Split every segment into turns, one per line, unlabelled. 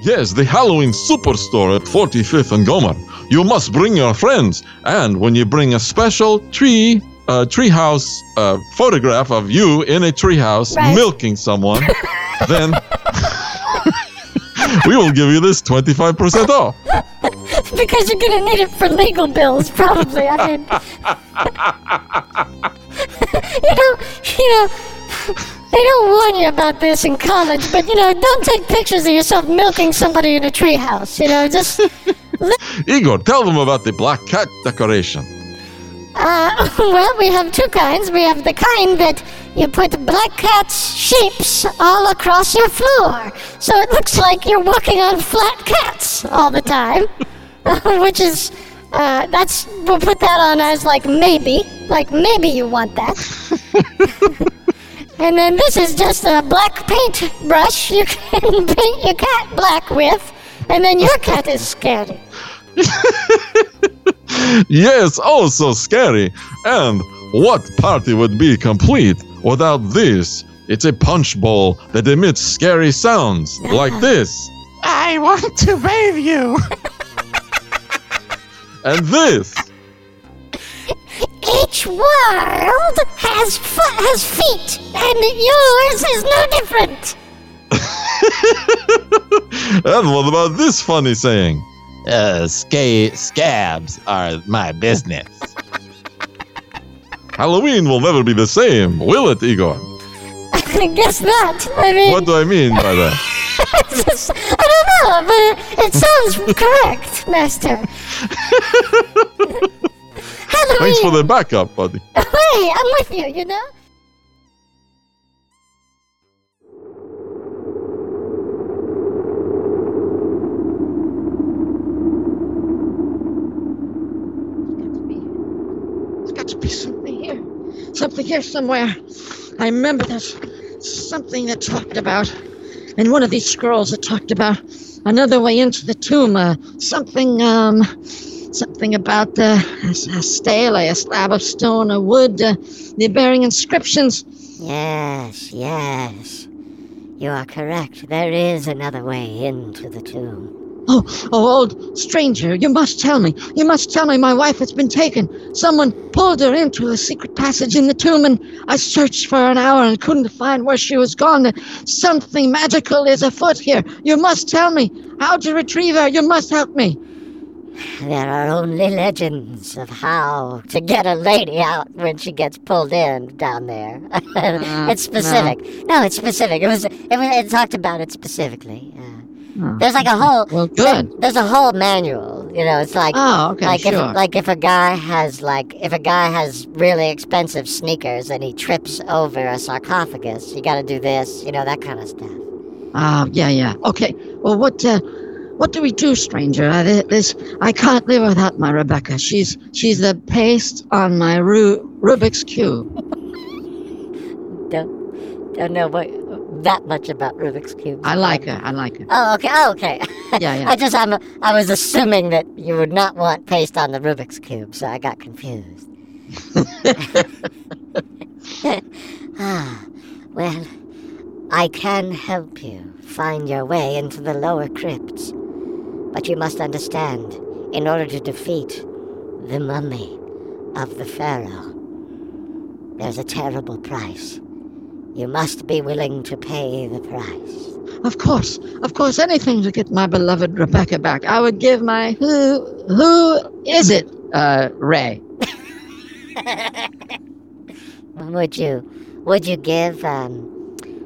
Yes, the Halloween Superstore at 45th and Gomer. You must bring your friends, and when you bring a special tree, uh, treehouse uh, photograph of you in a treehouse
Right.
milking someone, then we will give you this 25% off.
because you're gonna need it for legal bills, probably. I mean, you know, you know, they don't warn you about this in college, but you know, don't take pictures of yourself milking somebody in a treehouse. You know, just.
Igor, tell them about the black cat decoration.
Uh, well, we have two kinds. We have the kind that you put black cat's shapes all across your floor, so it looks like you're walking on flat cats all the time, which is. Uh, that's we'll put that on as like maybe, like maybe you want that. And then this is just a black paint brush you can paint your cat black with, and then your cat is scary.
Yes, oh, so scary. And what party would be complete without this? It's a punch bowl that emits scary sounds like ah. this.
I want to bathe you.
And this.
Each world has f- has feet, and yours is no different.
And what about this funny saying?
Uh, sca- scabs are my business.
Halloween will never be the same, will it, Igor?
I guess not. I mean,
What do I mean by that?
it's just- I don't know, but it sounds correct, Master. Halloween.
Thanks for the backup, buddy.
Hey, I'm with you. You know.
There's got to be something here. Something here somewhere. I remember there's something that talked about, in one of these scrolls that talked about another way into the tomb. Uh, something, um, something about uh, a, a stele, a slab of stone or wood. Uh, they're bearing inscriptions.
Yes, yes. You are correct. There is another way into the tomb.
Oh, oh, old stranger, you must tell me. You must tell me my wife has been taken. Someone pulled her into a secret passage in the tomb, and I searched for an hour and couldn't find where she was gone. Something magical is afoot here. You must tell me. how to retrieve her? You must help me.
There are only legends of how to get a lady out when she gets pulled in down there. it's specific. No. it's specific. It was. It, was, it talked about it specifically. Uh, There's like a whole.
Well, good.
There's a whole manual. You know, it's like.
Oh, okay,
like
sure.
if like if a guy has like if a guy has really expensive sneakers and he trips over a sarcophagus, you got to do this. You know that kind of stuff.
Ah, yeah, yeah. Okay. Well, what, uh, what do we do, stranger? Thi- this, I can't live without my Rebecca. She's, she's the paste on my Ru- Rubik's cube.
Don't don't know what that much about Rubik's cube.
I like her. I like her.
Oh, okay. Oh, okay.
Yeah, yeah.
I just I'm, I was assuming that you would not want paste on the Rubik's cube, so I got confused. ah, well, I can help you find your way into the lower crypts, but you must understand, in order to defeat the mummy of the pharaoh, there's a terrible price. You must be willing to pay the price.
Of course, of course, anything to get my beloved Rebecca back. I would give my who who is it, uh, Ray?
Would you would you give um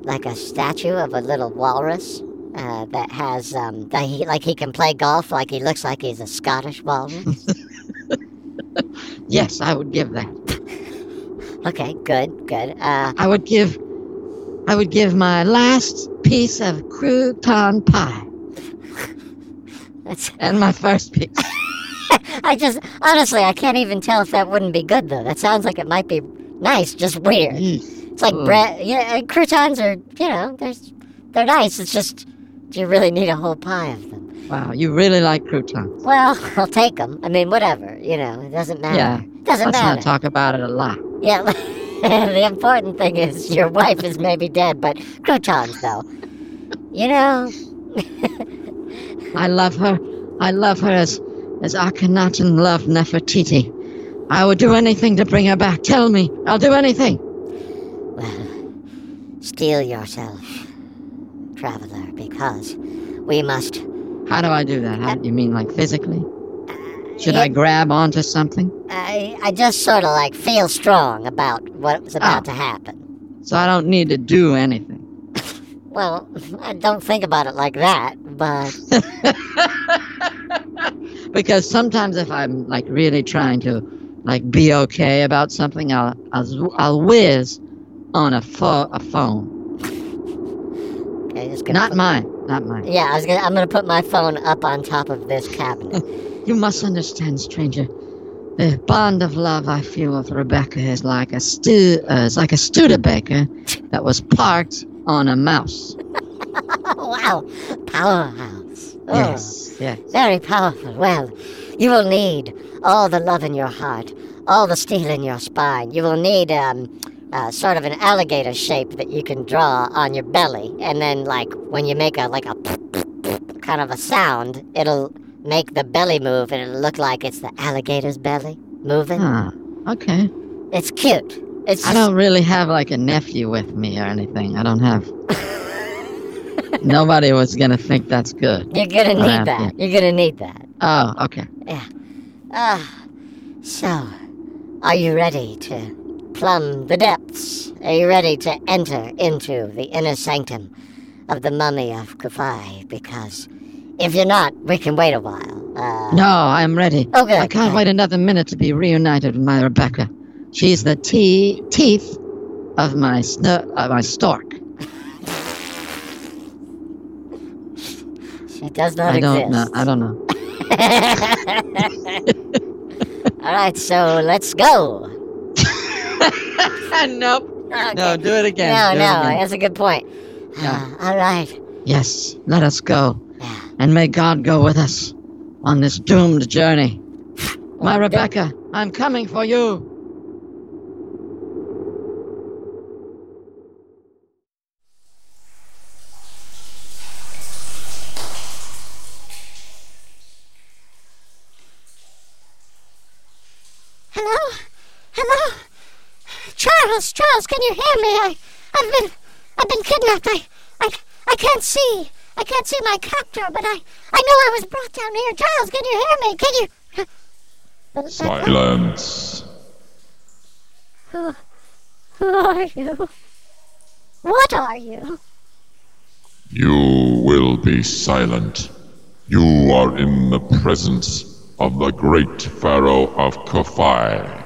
like a statue of a little walrus uh, that has um that he like he can play golf like he looks like he's a Scottish walrus?
Yes, I would give that.
okay, good, good. Uh,
I would give, I would give my last piece of crouton pie
that's
and my first piece.
I just honestly I can't even tell if that wouldn't be good though. That sounds like it might be nice, just weird. It's like
Ugh.
bread. Yeah, uh, croutons are you know there's they're nice. It's just do you really need a whole pie of them?
Wow, you really like croutons.
Well, I'll take them. I mean, whatever. You know, it doesn't matter.
Yeah,
doesn't
Let's
matter.
not talk about it a lot.
Yeah. the important thing is your wife is maybe dead, but croutons, though. You know,
I love her. I love her as, as Akhenaten loved Nefertiti. I would do anything to bring her back. Tell me. I'll do anything.
Well, steel yourself, traveler, because we must.
How do I do that? How, you mean like physically? Uh, Should I grab onto something?
I, I just sort of like feel strong about what's about
Oh.
to happen.
So I don't need to do anything.
Well, I don't think about it like that, but
because sometimes if I'm like really trying to like be okay about something, I'll I'll, I'll whiz on a, pho- a phone.
Okay, just gonna
Not
put-
mine. Not mine.
Yeah, I was gonna. I'm gonna put my phone up on top of this cabinet.
You must understand, stranger. The bond of love I feel with Rebecca is like a stu- uh, is like a Studebaker that was parked on a mouse.
wow, powerhouse. Oh,
Yes, yes.
very powerful. Well, you will need all the love in your heart, all the steel in your spine. You will need um, uh, sort of an alligator shape that you can draw on your belly, and then like when you make a like a kind of a sound, it'll make the belly move, and it'll look like it's the alligator's belly moving.
Huh. Okay.
It's cute. It's
I don't really have like a nephew with me or anything. I don't have. Nobody was gonna think that's good.
You're gonna need that. You're gonna need that.
Oh, okay. Yeah.
Ah, so, are you ready to plumb the depths? Are you ready to enter into the inner sanctum of the mummy of Kufai? Because if you're not, we can wait a while. Uh,
No, I'm ready.
Okay.
I can't wait another minute to be reunited with my Rebecca. She's the te- teeth of my sn- uh, my stork.
She does not
I don't
exist.
know. I don't know.
All right, so let's go.
nope.
Okay.
No, do it again.
No,
do
no,
again.
that's a good point.
Yeah.
Uh, all right.
Yes, let us go.
Yeah.
And may God go with us on this doomed journey. My Rebecca, I'm coming for you.
Charles, can you hear me? I, I've been, I've been kidnapped. I, I, I can't see. I can't see my captor, but I, I know I was brought down here. Charles, can you hear me? Can you?
Silence.
Who, who are you? What are you?
You will be silent. You are in the presence of the great pharaoh of Kufai.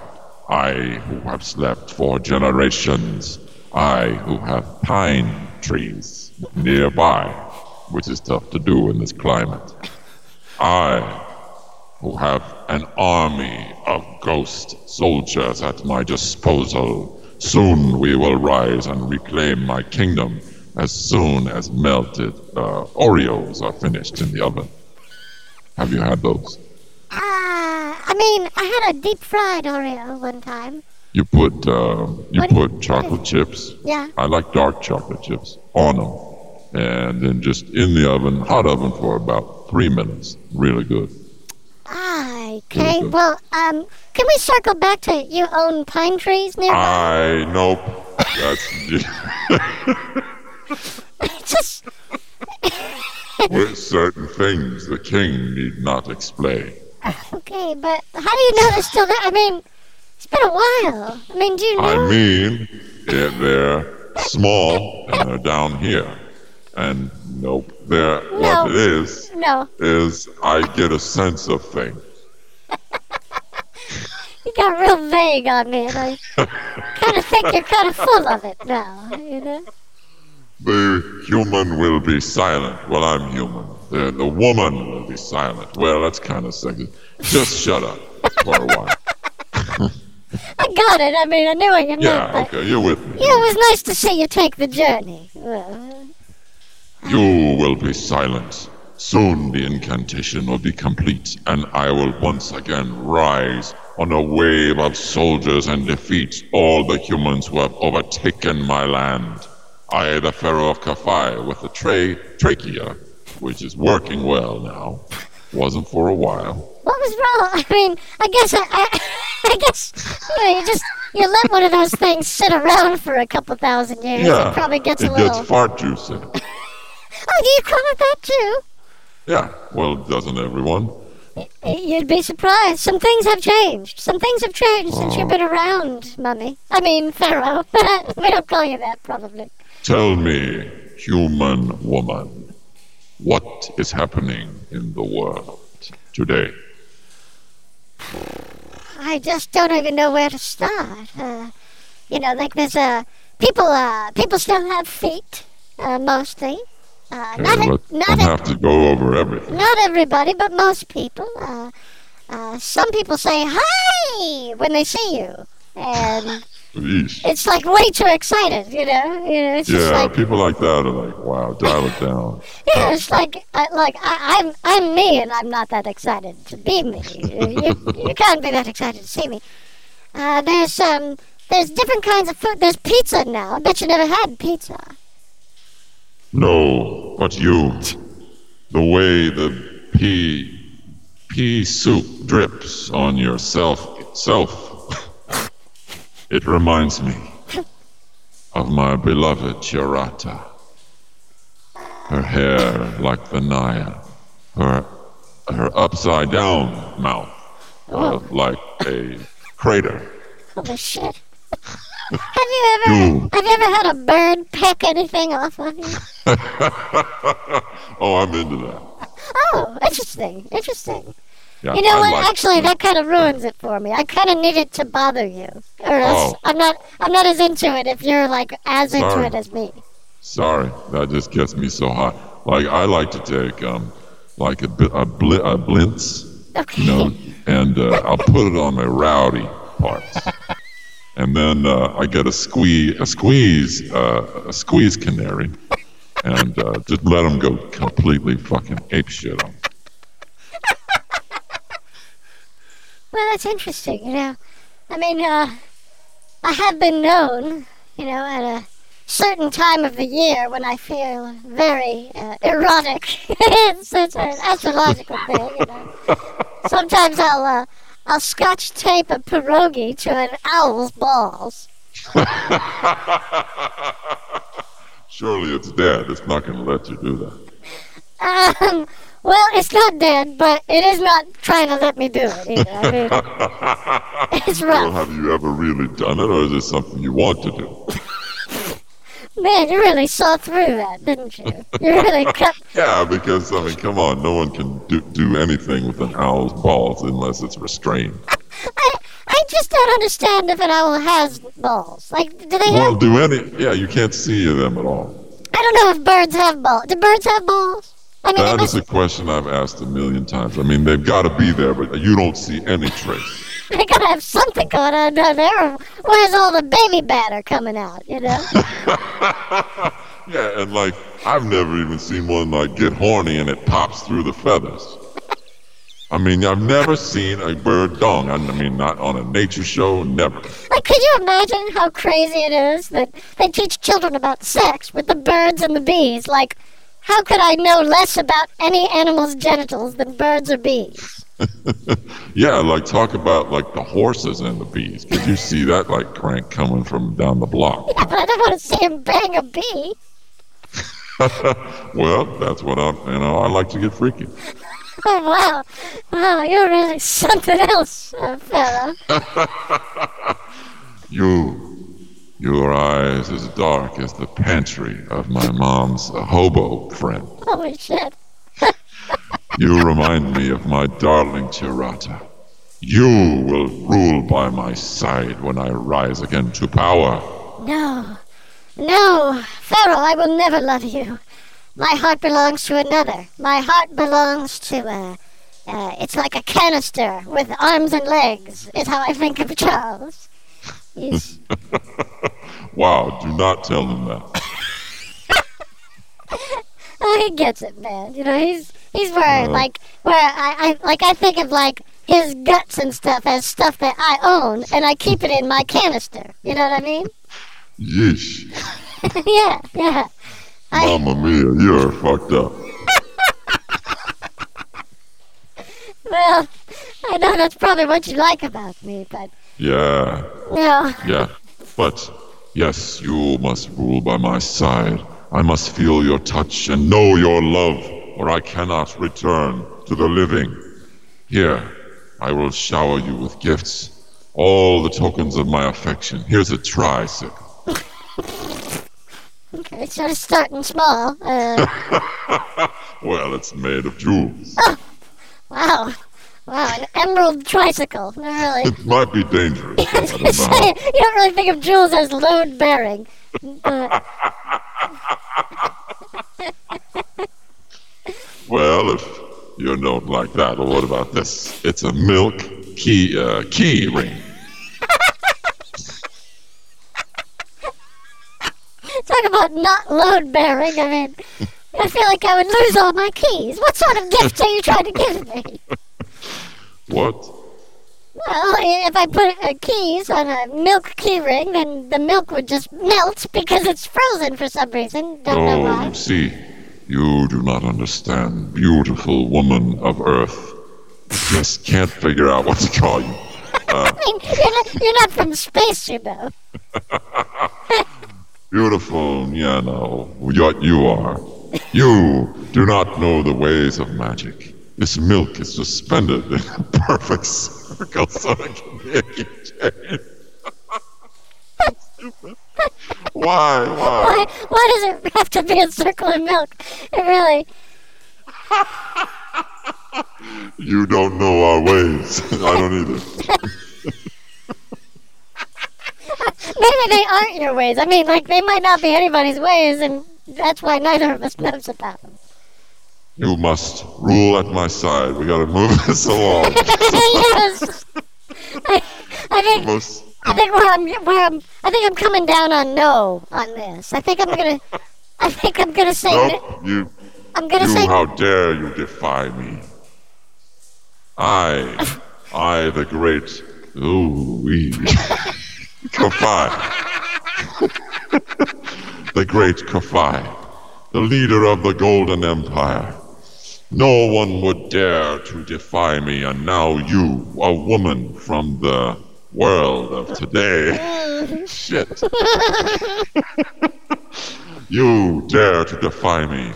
I who have slept for generations. I who have pine trees nearby, which is tough to do in this climate. I who have an army of ghost soldiers at my disposal. Soon we will rise and reclaim my kingdom as soon as melted uh, Oreos are finished in the oven. Have you had those?
Ah, mean, I had a deep fried Oreo one time.
You put uh, you
What-
put chocolate chips.
Yeah.
I like dark chocolate chips on them, and then just in the oven, hot oven for about three minutes. Really good.
Ah, okay.
Mhm.
Well, um, can we circle back to you own pine trees nearby?
I nope. That's
Just
with certain things the king need not explain.
Okay, but how do you know they're still there? I mean, it's been a while. I mean, do you know?
I mean, yeah, they're small and they're down here, and nope, they're
No.
what it is
no,
is I get a sense of things.
you got real vague on me, and I kind of think you're kind of full of it now. You know?
The human will be silent. while I'm human. The, the woman will be silent. Well, that's kind of sexy. Just shut up for a while.
I got it. I mean, I knew you meant,
Yeah, okay, you're with me.
yeah, it was nice to see you take the journey. Well, uh,
You will be silent. Soon the incantation will be complete, and I will once again rise on a wave of soldiers and defeat all the humans who have overtaken my land. I, the Pharaoh of Kafai, with the tra- trachea, which is working well now. Wasn't for a while.
What was wrong? I mean, I guess I, I, I guess you know, you just you let one of those things sit around for a couple thousand years.
Yeah,
it probably gets a little.
it gets fart juice in it.
oh, do you call it that too?
Yeah, well, doesn't everyone?
You'd be surprised. Some things have changed. Some things have changed since
Oh.
you've been oh. around, Mummy. I mean, Pharaoh. we don't call you that, probably.
Tell me, human woman, what is happening in the world today?
I just don't even know where to start. Uh, you know, like there's uh, people. Uh, people still have feet, uh, mostly. Uh, not, e- not, e-
have to go over everything.
not everybody, but most people. Uh, uh, some people say hi when they see you, and
Yeesh.
it's like way too excited. You know, you know, it's just
Yeah,
like
people like that are like, wow, dial it down.
Yeah, it's like I, like I, I'm I'm me, and I'm not that excited to be me. You, you, can't be that excited to see me. Uh, there's um there's different kinds of food. There's pizza now. I bet you never had pizza.
No, but you. The way the pea pea soup drips on yourself itself. It reminds me of my beloved Chirata. Her hair like the Nile, Her her upside down mouth. uh, like a crater.
Holy shit! have you ever
You.
have you ever had a bird peck anything off of you?
oh, I'm into that.
Oh, interesting, interesting.
Yeah,
You know
I
what?
like-
Actually, that kind of ruins it for me. I kind of need it to bother you, or else
Oh.
I'm not. I'm not as into it if you're like as into it as me.
Sorry, that just gets me so hot. Like I like to take um, like a bi- a, bli- a blintz,
Okay.
you know, and uh, I'll put it on my rowdy parts, and then uh, I get a squeeze, a squeeze, uh, a squeeze canary, and uh, just let them go completely fucking ape shit on.
That's interesting, you know. I mean, uh, I have been known, you know, at a certain time of the year when I feel very uh, erotic. it's, it's an astrological thing, you know. Sometimes I'll, uh, I'll scotch tape a pierogi to an owl's balls.
Surely it's dead. It's not going to let you do that.
Um, well, it's not dead, but it is not trying to let me do it either. I mean, it's
Well,
rough.
have you ever really done it, or is it something you want to do?
Man, you really saw through that, didn't you? You really cut
Yeah, because I mean, come on, no one can do, do anything with an owl's balls unless it's restrained.
I, I just don't understand if an owl has balls. Like, do they
Well,
have?
do any? Yeah, you can't see them at all.
I don't know if birds have balls. Do birds have balls? I mean,
That is a question I've asked a million times. I mean, they've got to be there, but you don't see any trace.
they gotta have something going on down there. or Where's all the baby batter coming out? You know?
Yeah, and like I've never even seen one like get horny and it pops through the feathers. I mean, I've never seen a bird dong. I mean, not on a nature show, never.
like, could you imagine how crazy it is that they teach children about sex with the birds and the bees? Like, how could I know less about any animal's genitals than birds or bees?
Yeah, like talk about like the horses and the bees. Could you see that like crank coming from down the block?
Yeah, but I don't want to see him bang a bee.
Well, that's what I'm. you know, I like to get freaky.
Oh wow, wow, you're really something else, uh, fella.
You, your eyes as dark as the pantry of my mom's uh, hobo friend.
Holy shit.
You remind me of my darling Chirata. You will rule by my side when I rise again to power.
No, no, Pharaoh, I will never love you. My heart belongs to another. My heart belongs to a. Uh, it's like a canister with arms and legs. Is how I think of Charles. He's
Wow, do not tell him that.
oh, he gets it, man. You know, he's he's where uh-huh. like where I, I like I think of like his guts and stuff as stuff that I own, and I keep it in my canister. You know what I mean?
Yes.
yeah, yeah.
Mamma mia, you're fucked up.
Well, I know that's probably what you like about me, but
Yeah,
Yeah.
yeah. But yes, you must rule by my side. I must feel your touch and know your love, or I cannot return to the living. Here, I will shower you with gifts, all the tokens of my affection. Here's a tricycle.
Okay, so it's starting small. Uh,
Well, it's made of jewels.
wow. Wow, an emerald tricycle. Really.
It might be dangerous. I don't know.
Say, you don't really think of jewels as load bearing.
Well, if you're not like that, well, what about this? It's a milk key uh, key ring.
talk about not load bearing. I mean, I feel like I would lose all my keys. What sort of gift are you trying to give me?
What?
Well, if I put uh, keys on a milk key ring, then the milk would just melt because it's frozen for some reason. Don't know
Oh,
why.
you see, you do not understand, beautiful woman of Earth. Just can't figure out what to call you.
I mean, you're not, you're not from space, you know.
Beautiful, yeah, no, what you are. You do not know the ways of magic. This milk is suspended in a perfect circle so it can be a keychain. Stupid. Why? Why?
Why, why does it have to be a circle of milk? It really.
You don't know our ways. I don't either.
Maybe they aren't your ways. I mean, like, they might not be anybody's ways, and that's why neither of us knows about them.
You must rule at my side. We gotta move this along.
yes! I, I think
Most,
I think where I'm, where I'm, I think I'm coming down on no on this. I think I'm gonna, I think I'm gonna say, no,
you,
I'm gonna
you,
say,
how dare you defy me? I, I, the great, ooh, Kafai, the great Kafai, the leader of the Golden Empire. No one would dare to defy me, and now you, a woman from the world of today. Shit. you dare to defy me.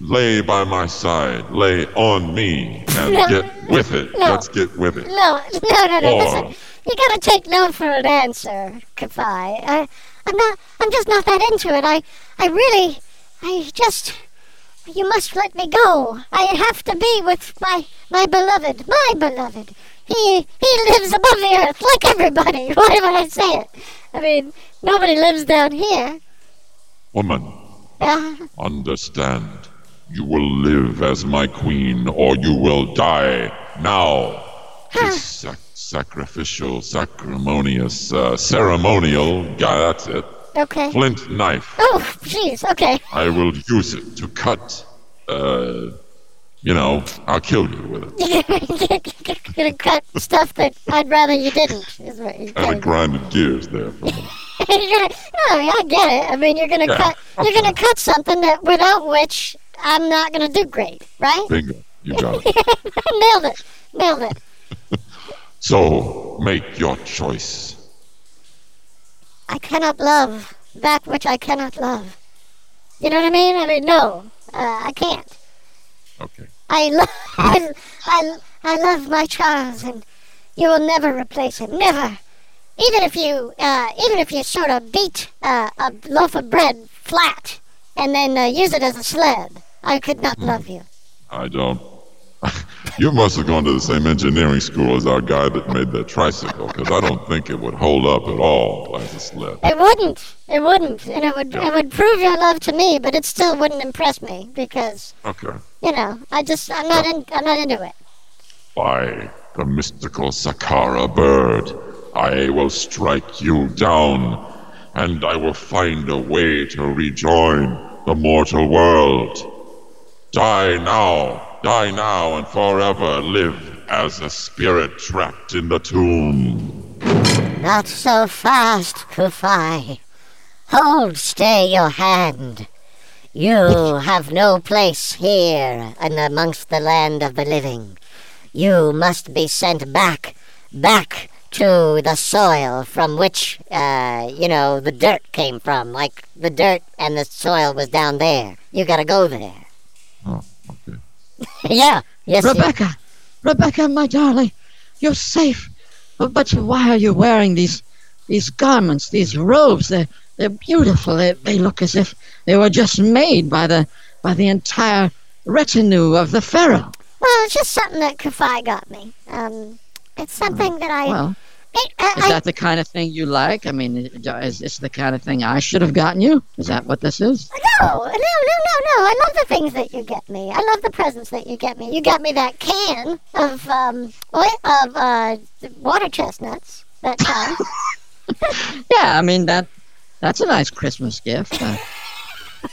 Lay by my side, lay on me, and
No.
get with it.
No.
Let's get with it.
no, no, no, no. Listen, you gotta take no for an answer, Kafai. I, I'm not, I'm just not that into it. I, I really, I just, you must let me go. I have to be with my, my beloved, my beloved. He, he lives above the earth like everybody. Why would I say it? I mean, nobody lives down here.
Woman,
Uh,
understand. You will live as my queen, or you will die now. This sac- sacrificial, sacrimonious, uh, ceremonial, yeah, that's it.
Okay.
Flint knife.
Oh, jeez. Okay.
I will use it to cut, uh, you know, I'll kill you with it.
You're gonna cut stuff that I'd rather you didn't. Is what you're
Kind of grinded gears there for me.
you're gonna, no, I get it. I mean, you're gonna
Yeah.
cut. You're gonna cut something that without which I'm not gonna do great, right?
Bingo. You got it.
Nailed it. Nailed it.
So, make your choice.
I cannot love that which I cannot love. You know what I mean? I mean, no, uh, I can't.
Okay.
I love, I, I, I love my Charles, and you will never replace him. Never. Even if you, uh, even if you sort of beat uh, a loaf of bread flat and then uh, use it as a sled, I could not love you.
I don't. you must have gone to the same engineering school as our guy that made that tricycle, because I don't think it would hold up at all as a sled.
It wouldn't. It wouldn't, and it would. It would prove your love to me, but it still wouldn't impress me because
Okay.
you know I just I'm not in. I'm not into it.
By the mystical Sakara bird, I will strike you down, and I will find a way to rejoin the mortal world. Die now, die now, and forever live as a spirit trapped in the tomb.
Not so fast, Kufai. Hold, stay your hand. You have no place here and amongst the land of the living.
you must be sent back, back to the soil from which, uh, you know, the dirt came from. Like the dirt and the soil was down there. You gotta go there. Yeah. Yes.
Rebecca, Rebecca, my darling, you're safe. Oh, But why are you wearing these these garments, these robes? They're they're beautiful. They, they look as if they were just made by the by the entire retinue of the pharaoh.
Well, it's just something that Kafai got me. Um, it's something that I.
Well,
I,
is
I-
that the kind of thing you like? I mean, is this the kind of thing I should have gotten you? Is that what this is?
no, no, no, no, no. I love the things that you get me. I love the presents that you get me. You got me that can of um of uh water chestnuts that time.
Yeah, I mean that that's a nice Christmas gift. Uh,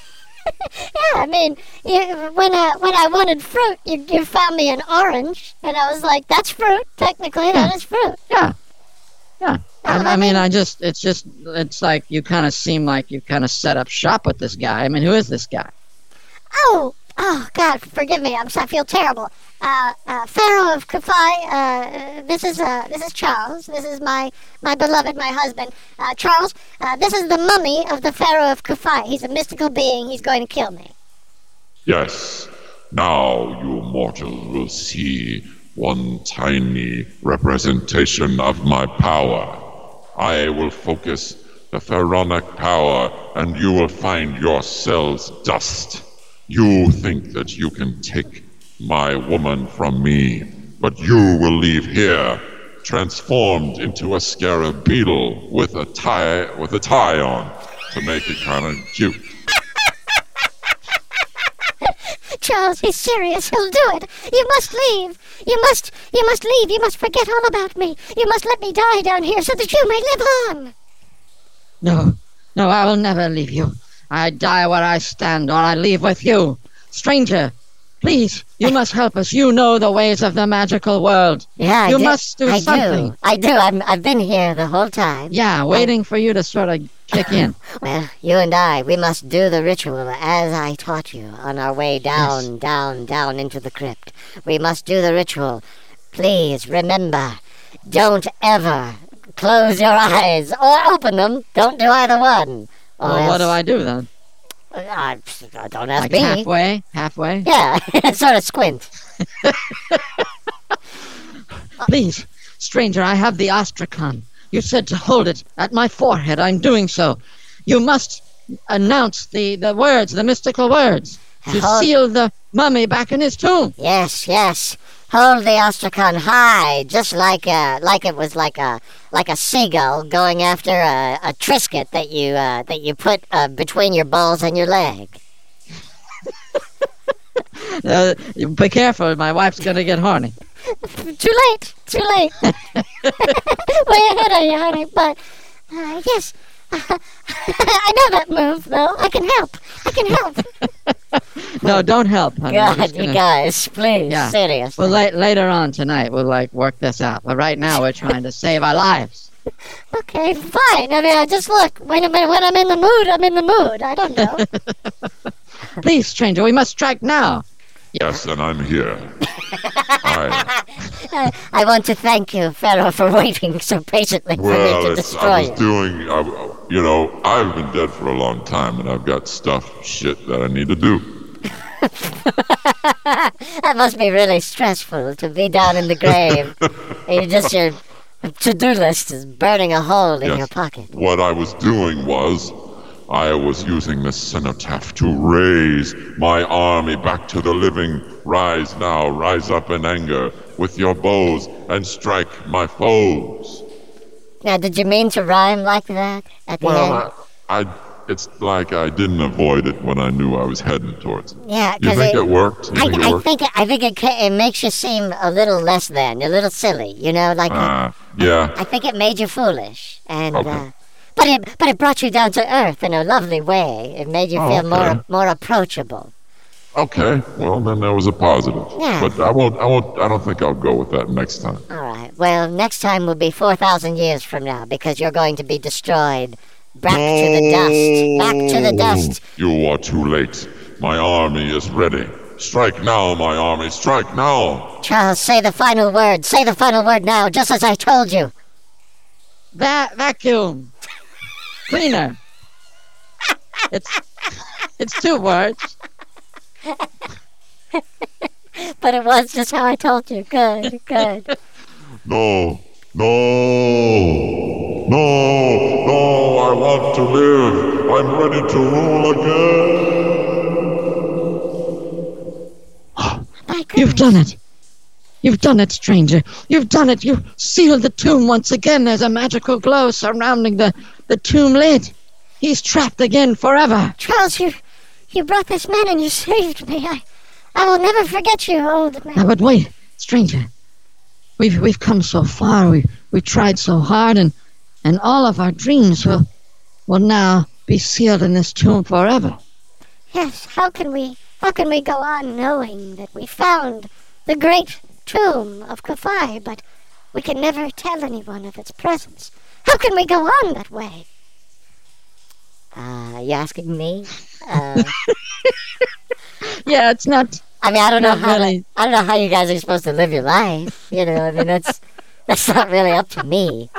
yeah, I mean, you, when I when I wanted fruit, you you found me an orange, and I was like, that's fruit. Technically, that is fruit.
yeah, yeah. I,
I
I mean,
mean-
I just it's just it's like you kind of seem like you kind of set up shop with this guy. I mean, who is this guy?
Oh, oh, God, forgive me. I'm so- I feel terrible. Uh, uh, Pharaoh of Kafai. Uh, this is uh, this is Charles. This is my my beloved, my husband, uh, Charles. Uh, this is the mummy of the Pharaoh of Kafai. He's a mystical being. He's going to kill me.
Yes. Now you mortals will see one tiny representation of my power. I will focus the pharaonic power, and you will find yourselves dust. You think that you can take my woman from me, but you will leave here transformed into a scarab beetle with a tie with a tie on to make it kind of cute.
Charles, he's serious. He'll do it. You must leave. You must. You must leave. You must forget all about me. You must let me die down here so that you may live on.
No, no, I will never leave you. I die where I stand, or I leave with you. Stranger, please, you must help us. You know the ways of the magical world.
Yeah, I
You
do.
must do
I
something.
do. I do. I'm, I've been here the whole time.
Yeah, waiting for you to sort of kick in.
Well, you and I, we must do the ritual as I taught you on our way down, down, down into the crypt. We must do the ritual. Please remember, don't ever close your eyes or open them. Don't do either one.
Well, what do I do then?
Uh, don't ask
Like
me.
halfway? Halfway?
Yeah, sort of squint.
Please, stranger, I have the ostracon. You said to hold it at my forehead. I'm doing so. You must announce the, the words, the mystical words, to
Hold-
seal the mummy back in his tomb.
Yes, yes. Hold the ostracon high, just like a, like it was like a like a seagull going after a, a Triscuit that you uh, that you put uh, between your balls and your leg.
Uh, be careful, my wife's going to get horny.
Too late. Too late. Way ahead of you, honey. But uh, yes, I know that move though. I can help. I can help.
No, don't help, honey.
God, you
gonna-
guys, please,
Yeah.
seriously.
Well, la- later on tonight, we'll like work this out. But right now, we're trying to save our lives.
Okay, fine. I mean, I just look. When I'm when I'm in the mood, I'm in the mood. I don't know.
Please, stranger, we must strike now.
Yes, and I'm here. I,
Uh, I want to thank you, Pharaoh, for waiting so patiently for me
well,
to destroy
I was
you.
doing, I, you know, I've been dead for a long time, and I've got stuff, shit that I need to do.
That must be really stressful to be down in the grave. you just your to-do list is burning a hole in
Yes.
your pocket.
What I was doing was, I was using the cenotaph to raise my army back to the living. Rise now, rise up in anger with your bows and strike my foes.
Now, did you mean to rhyme like that at the end?
Well, I, I, it's like I didn't avoid it when I knew I was heading towards it.
yeah,
You think
it,
it worked? You
I,
think it
I think it, I think it, ca- it makes you seem a little less than, a little silly. You know, like uh,
Ah, yeah.
I think it made you foolish, and
Okay.
uh, but it but it brought you down to earth in a lovely way. It made you
Oh,
feel more
okay.
more approachable.
Okay. Well, then that was a positive.
Yeah.
But I won't. I won't. I don't think I'll go with that next time.
All right. Well, next time will be four thousand years from now because you're going to be destroyed. Back to the dust. Back to the dust.
You are too late. My army is ready. Strike now, my army, strike now!
Charles, say the final word. Say the final word now, just as I told you.
Va- vacuum. Cleaner. It's it's two words.
But it was just how I told you. Good, good.
No, no, no, no, I want to live. I'm ready to rule again.
You've done it. You've done it, stranger. You've done it. You've sealed the tomb once again. There's a magical glow surrounding the, the tomb lid. He's trapped again forever.
Charles, you you brought this man and you saved me. I I will never forget you, old
Now,
man.
but wait, stranger. We've we've come so far. We we tried so hard, and and all of our dreams will will now be sealed in this tomb forever.
Yes, how can we how can we go on knowing that we found the great tomb of Kafai, but we can never tell anyone of its presence? How can we go on that way?
Uh, you asking me? Uh,
Yeah, it's not.
I mean, I don't know how
really.
to, I don't know how you guys are supposed to live your life. You know, I mean, that's that's not really up to me.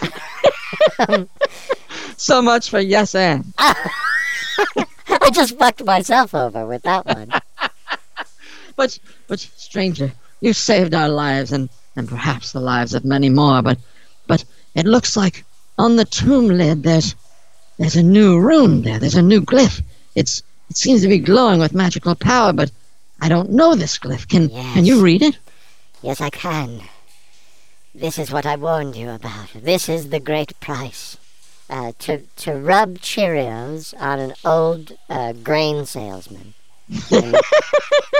So much for yes and.
I just fucked myself over with that one.
But but stranger, you saved our lives and, and perhaps the lives of many more, but but it looks like on the tomb lid there's there's a new rune there. There's a new glyph. It's it seems to be glowing with magical power, but I don't know this glyph. Can can you read it?
Yes, I can. This is what I warned you about. This is the great price. Uh, to to rub Cheerios on an old uh, grain salesman, and,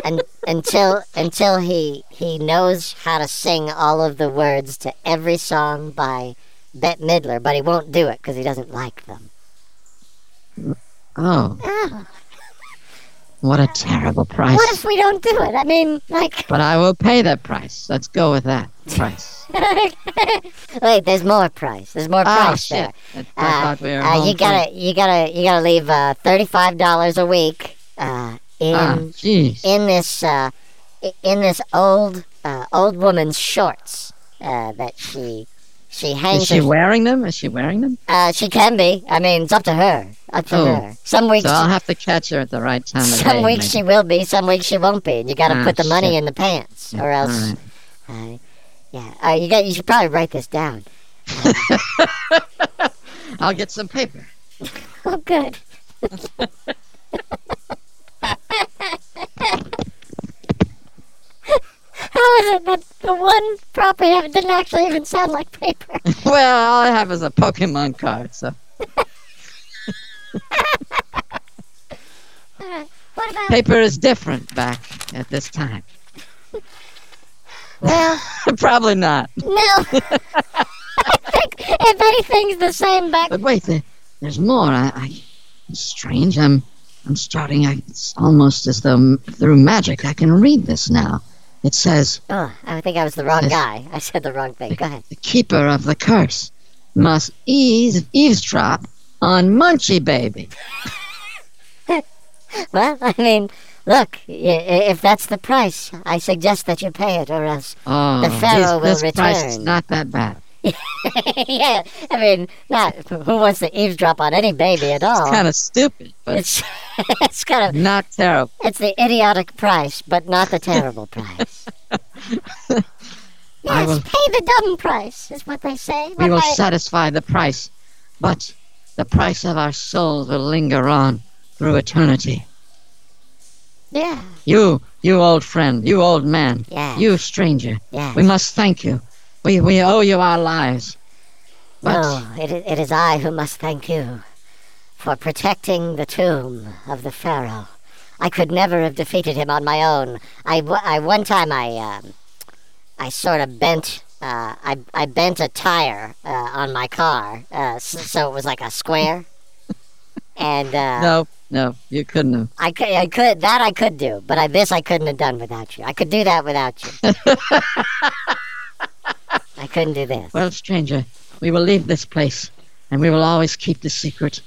and until until he he knows how to sing all of the words to every song by Bette Midler, but he won't do it because he doesn't like them.
Oh,
Oh,
what a terrible price.
what if we don't do it? I mean, like,
But I will pay that price. Let's go with that price.
Wait, there's more price. There's more
oh
price there.
shit! I, I
Uh,
we
uh, you gotta, you gotta, you gotta leave uh, thirty-five dollars a week uh, in
Ah,
in this uh, in this old uh, old woman's shorts uh, that she she hangs.
Is she
her,
wearing them? Is she wearing them?
uh, she can be. I mean, it's up to her. Up to
Oh.
her. Some weeks,
So I'll have to catch her at the right time of
some
day.
weeks
maybe.
she will be. Some weeks she won't be. And you gotta
Ah,
put the money in the pants,
Yeah,
or else.
right.
Uh, yeah, uh, you got. You should probably write this down.
I'll get some paper.
oh, good. How is it that the one property didn't actually even sound like paper?
well, all I have is a Pokemon card, so
What about?
paper is different back at this time.
Well,
Probably not.
no. I think if anything's the same back.
But wait, there, there's more. I, I, it's strange. I'm, I'm starting. I, it's almost as though through magic I can read this now. It says,
Oh, I think I was the wrong guy. I said the wrong thing. Go ahead.
"The keeper of the curse must ease eavesdrop on Munchie Baby."
Well, I mean, look, if that's the price, I suggest that you pay it, or else.
Oh,
The Pharaoh
this,
will
this price is not that bad.
Yeah, I mean, not who wants to eavesdrop on any baby at all.
It's kind of stupid, but
It's it's kind of
not terrible.
it's the idiotic price, but not the terrible price.
Yes,
will-
pay the dumb price, is what they say.
We
But
will
I-
satisfy the price, but the price of our souls will linger on through eternity.
yeah,
You, you old friend, you old man,
Yeah,
you stranger,
yeah.
we must thank you. We, we owe you our lives. But
No, it, it is I who must thank you for protecting the tomb of the pharaoh. I could never have defeated him on my own. I, I one time I um, I sort of bent uh, I I bent a tire uh, on my car, uh, so it was like a square. And uh,
no, no, you couldn't have.
I could, I could that I could do, but I, this I couldn't have done without you. I could do that without you. Couldn't do this.
Well, stranger, we will leave this place, and we will always keep the secret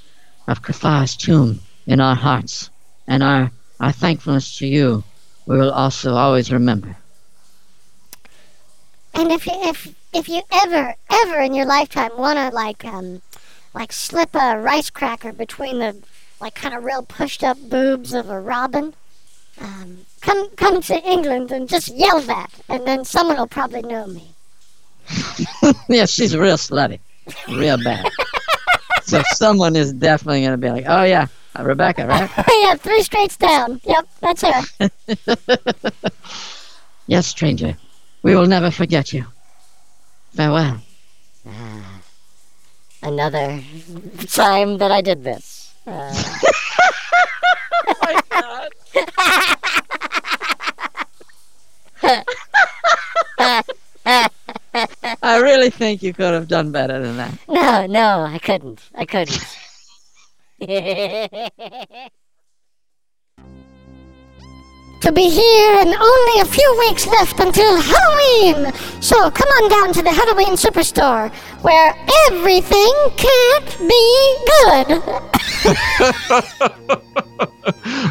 of Kafar's tomb in our hearts, and our, our thankfulness to you we will also always remember.
And if you if if you ever ever in your lifetime wanna like um like slip a rice cracker between the like kind of real pushed up boobs of a robin, um, come come to England and just yell that, and then someone will probably know me.
yeah, she's real slutty, real bad. so someone is definitely gonna be like, "Oh yeah, uh, Rebecca, right?"
yeah, three straights down. Yep, that's her.
yes, stranger. We will never forget you. Farewell.
Another time that I did this. Uh,
I really think you could have done better than that.
no, no, I couldn't. I couldn't.
to be here and only a few weeks left until Halloween. So come on down to the Halloween Superstore where everything can't be good.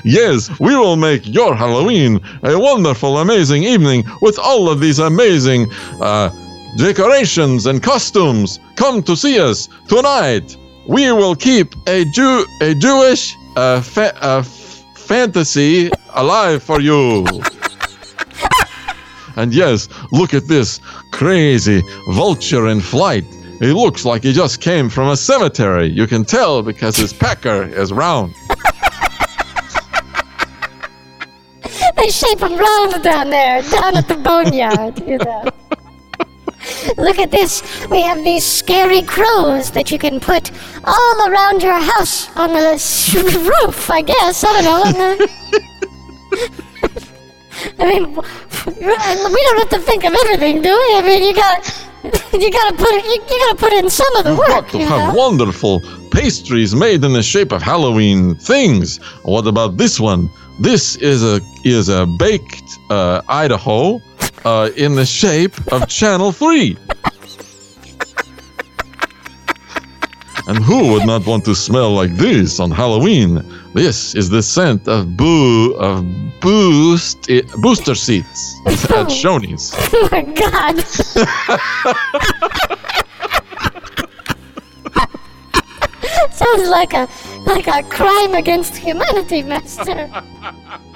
Yes, we will make your Halloween a wonderful, amazing evening with all of these amazing uh, decorations and costumes. Come to see us tonight. We will keep a Jew, a Jewish uh, fa- uh, fantasy alive for you. and yes, look at this crazy vulture in flight. He looks like he just came from a cemetery. You can tell because his pecker is round.
they shape them round down there, down at the boneyard, you know. Look at this. We have these scary crows that you can put all around your house on the roof, I guess. I don't know. I mean, we don't have to think of everything, do we? I mean, you got, you gotta put, it, you, you gotta put in some of the
You've
work,
got to have
know.
wonderful pastries made in the shape of Halloween things. What about this one? This is a is a baked uh, Idaho uh, in the shape of Channel Three. And who would not want to smell like this on Halloween? This is the scent of boo of boost eh, booster seats at Shoney's.
Oh my god. Sounds like a like a crime against humanity, Master.